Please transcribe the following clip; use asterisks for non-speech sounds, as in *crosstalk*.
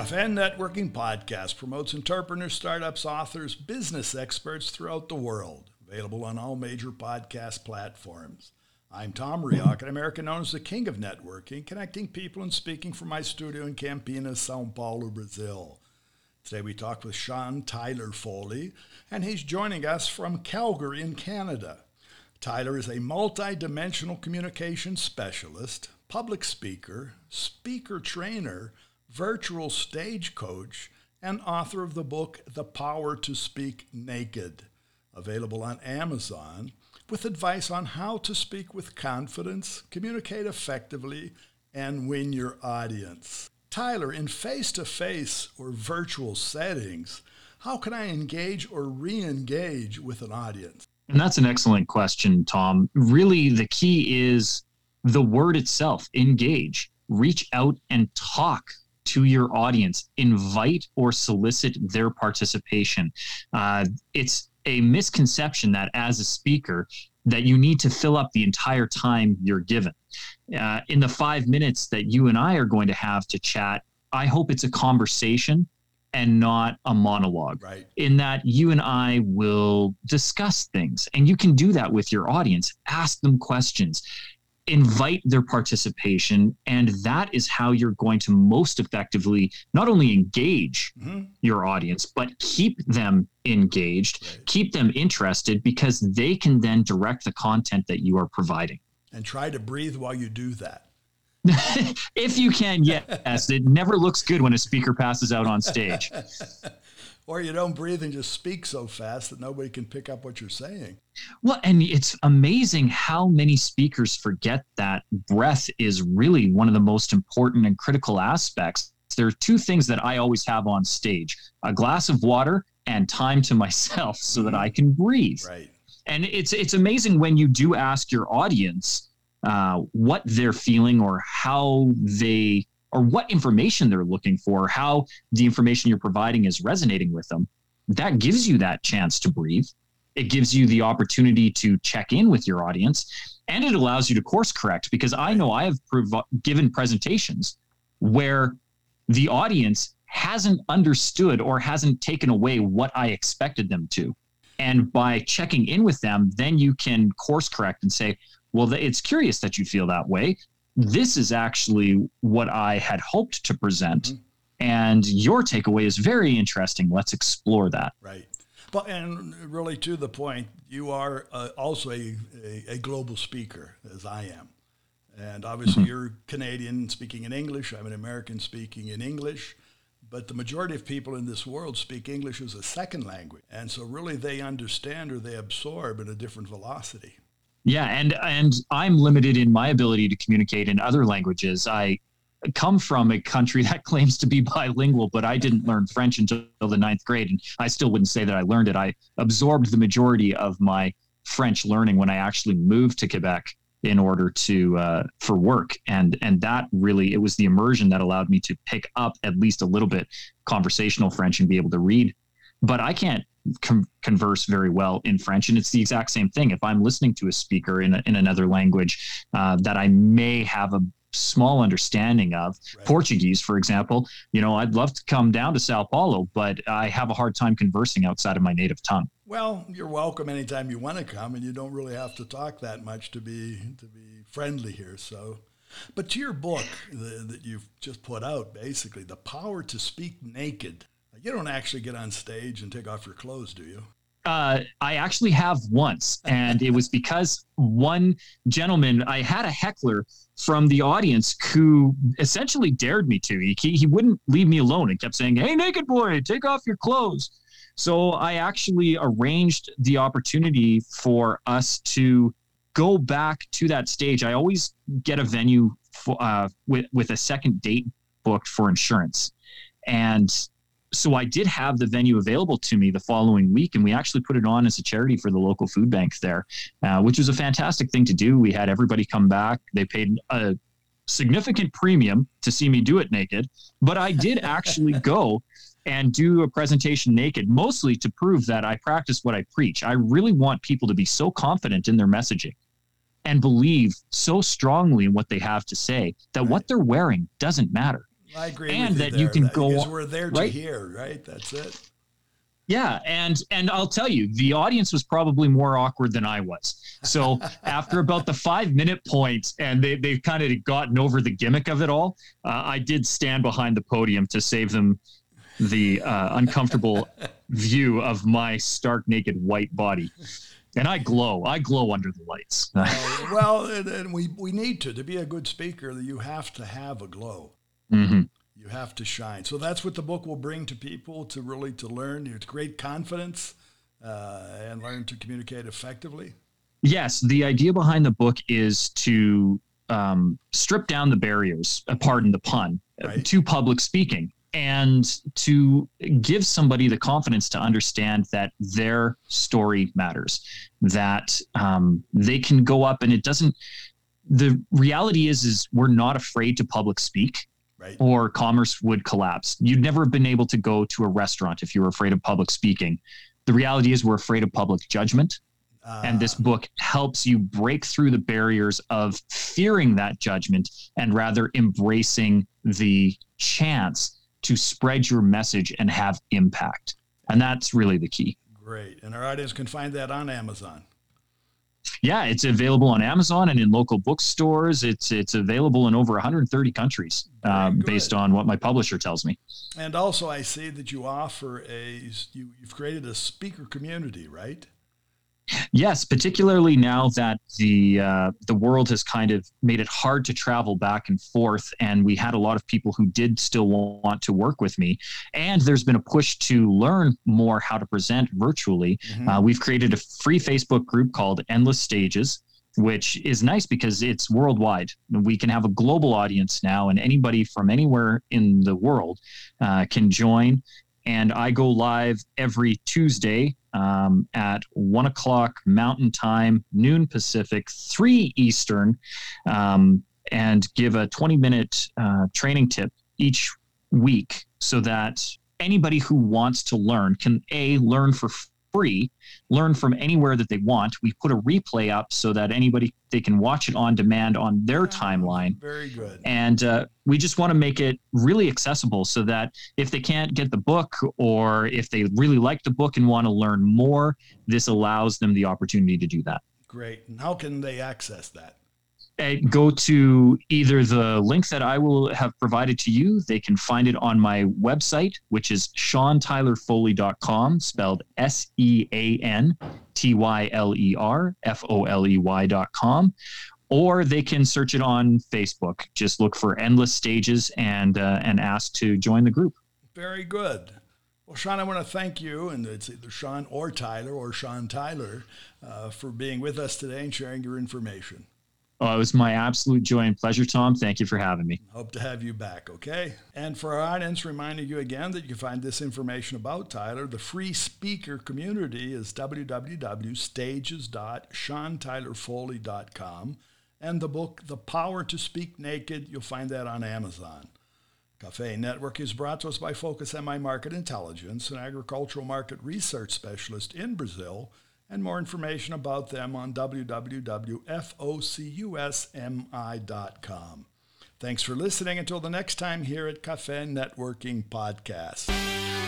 Cafe Networking podcast promotes entrepreneurs, startups, authors, business experts throughout the world. Available on all major podcast platforms. I'm Tom Rioch, an American known as the King of Networking, connecting people and speaking from my studio in Campinas, Sao Paulo, Brazil. Today we talk with Sean Tyler Foley, and he's joining us from Calgary in Canada. Tyler is a multi-dimensional communication specialist, public speaker, speaker trainer, virtual stage coach, and author of the book The Power to Speak Naked, available on Amazon, with advice on how to speak with confidence, communicate effectively, and win your audience. Tyler, in face to face or virtual settings, how can I engage or re engage with an audience? And that's an excellent question, Tom. Really, the key is the word itself engage, reach out and talk to your audience, invite or solicit their participation. Uh, it's a misconception that as a speaker, that you need to fill up the entire time you're given. Uh, in the five minutes that you and I are going to have to chat, I hope it's a conversation and not a monologue. Right. In that you and I will discuss things, and you can do that with your audience. Ask them questions, invite their participation, and that is how you're going to most effectively not only engage mm-hmm. your audience, but keep them engaged, right. keep them interested, because they can then direct the content that you are providing. And try to breathe while you do that. *laughs* if you can, yes. It never looks good when a speaker passes out on stage. *laughs* or you don't breathe and just speak so fast that nobody can pick up what you're saying. Well, and it's amazing how many speakers forget that breath is really one of the most important and critical aspects. There are two things that I always have on stage a glass of water and time to *laughs* myself so that I can breathe. Right. And it's it's amazing when you do ask your audience uh, what they're feeling or how they or what information they're looking for, how the information you're providing is resonating with them. That gives you that chance to breathe. It gives you the opportunity to check in with your audience and it allows you to course correct because I know I have prov- given presentations where the audience hasn't understood or hasn't taken away what I expected them to. And by checking in with them, then you can course correct and say, well, it's curious that you feel that way. This is actually what I had hoped to present. Mm-hmm. And your takeaway is very interesting. Let's explore that. Right. But and really to the point, you are uh, also a, a, a, global speaker, as I am. And obviously, mm-hmm. you're Canadian speaking in English. I'm an American speaking in English. But the majority of people in this world speak English as a second language. And so, really, they understand or they absorb at a different velocity. Yeah, and and I'm limited in my ability to communicate in other languages. I come from a country *laughs* that claims to be bilingual, but I didn't learn French until the ninth grade, and I still wouldn't say that I learned it. I absorbed the majority of my French learning when I actually moved to Quebec in order to uh, for work, and and that really it was the immersion that allowed me to pick up at least a little bit conversational French and be able to read. But I can't converse very well in French. And it's the exact same thing. If I'm listening to a speaker in, a, in another language uh, that I may have a small understanding of right. Portuguese, for example, you know, I'd love to come down to Sao Paulo, but I have a hard time conversing outside of my native tongue. Well, you're welcome anytime you want to come, and you don't really have to talk that much to be to be friendly here. So, but to your book the, that you've just put out, basically, the power to speak naked. You don't actually get on stage and take off your clothes, do you? Uh, I actually have once, and it was because one gentleman, I had a heckler from the audience who essentially dared me to. He, he wouldn't leave me alone and kept saying, Hey, naked boy, take off your clothes. So I actually arranged the opportunity for us to go back to that stage. I always get a venue for, uh, with, with a second date booked for insurance. And so I did have the venue available to me the following week, and we actually put it on as a charity for the local food bank there, uh, which was a fantastic thing to do. We had everybody come back. They paid a significant premium to see me do it naked, but I did actually *laughs* go and do a presentation naked, mostly to prove that I practice what I preach. I really want people to be so confident in their messaging and believe so strongly in what they have to say that right. what they're wearing doesn't matter I agree. and with you that you there. can That- go because we're there to right? hear, right? That's it. Yeah, and and I'll tell you, the audience was probably more awkward than I was. So *laughs* after about the five minute point, and they they've kind of gotten over the gimmick of it all, uh, I did stand behind the podium to save them the uh, uncomfortable *laughs* view of my stark naked white body. And I glow. I glow under the lights. Uh, well, and, and we we need to to be a good speaker. You have to have a glow. Mhm. You have to shine. So that's what the book will bring to people to really to learn to great confidence uh, and learn to communicate effectively. Yes, the idea behind the book is to um, strip down the barriers, uh, pardon the pun, uh, Right. to public speaking and to give somebody the confidence to understand that their story matters, that um, they can go up and it doesn't. The reality is, is we're not afraid to public speak Right. or commerce would collapse. You'd never have been able to go to a restaurant if you were afraid of public speaking. The reality is we're afraid of public judgment Uh, and this book helps you break through the barriers of fearing that judgment and rather embracing the chance to spread your message and have impact. And that's really the key. great, and our audience can find that on Amazon. Yeah, it's available on Amazon and in local bookstores. It's it's available in over 130 countries, um, good. based on what my publisher tells me. And also, I see that you offer a you, you've created a speaker community, right? Yes, particularly now that the uh, the world has kind of made it hard to travel back and forth, and we had a lot of people who did still want to work with me, and there's been a push to learn more how to present virtually. Mhm. Uh, we've created a free Facebook group called Endless Stages, which is nice because it's worldwide. We can have a global audience now, and anybody from anywhere in the world uh, can join. And I go live every Tuesday um, at one o'clock Mountain Time, noon Pacific, three Eastern, um, and give a 20 minute uh, training tip each week so that anybody who wants to learn can A, learn for free, learn from anywhere that they want. We put a replay up so that anybody they can watch it on demand on their timeline. Very good. And uh, we just want to make it really accessible so that if they can't get the book or if they really like the book and want to learn more, this allows them the opportunity to do that. Great. And how can they access that? Go to either the link that I will have provided to you. They can find it on my website, which is seantylerfoley.com, spelled S E A N T Y L E R F O L E Y.com. Or they can search it on Facebook. Just look for Endless Stages and uh, and ask to join the group. Very good. Well, Sean, I want to thank you, and it's either Sean or Tyler or Sean Tyler, uh, for being with us today and sharing your information. Oh, it was my absolute joy and pleasure, Tom. Thank you for having me. Hope to have you back, okay? And for our audience, reminding you again that you can find this information about Tyler. The free speaker community is www.stages.seantylerfoley.com. And the book, The Power to Speak Naked, you'll find that on Amazon. Cafe Network is brought to us by Focus MI Market Intelligence, an agricultural market research specialist in Brazil, and more information about them on www.focusmi.com. Thanks for listening. Until the next time here at Cafe Networking Podcast.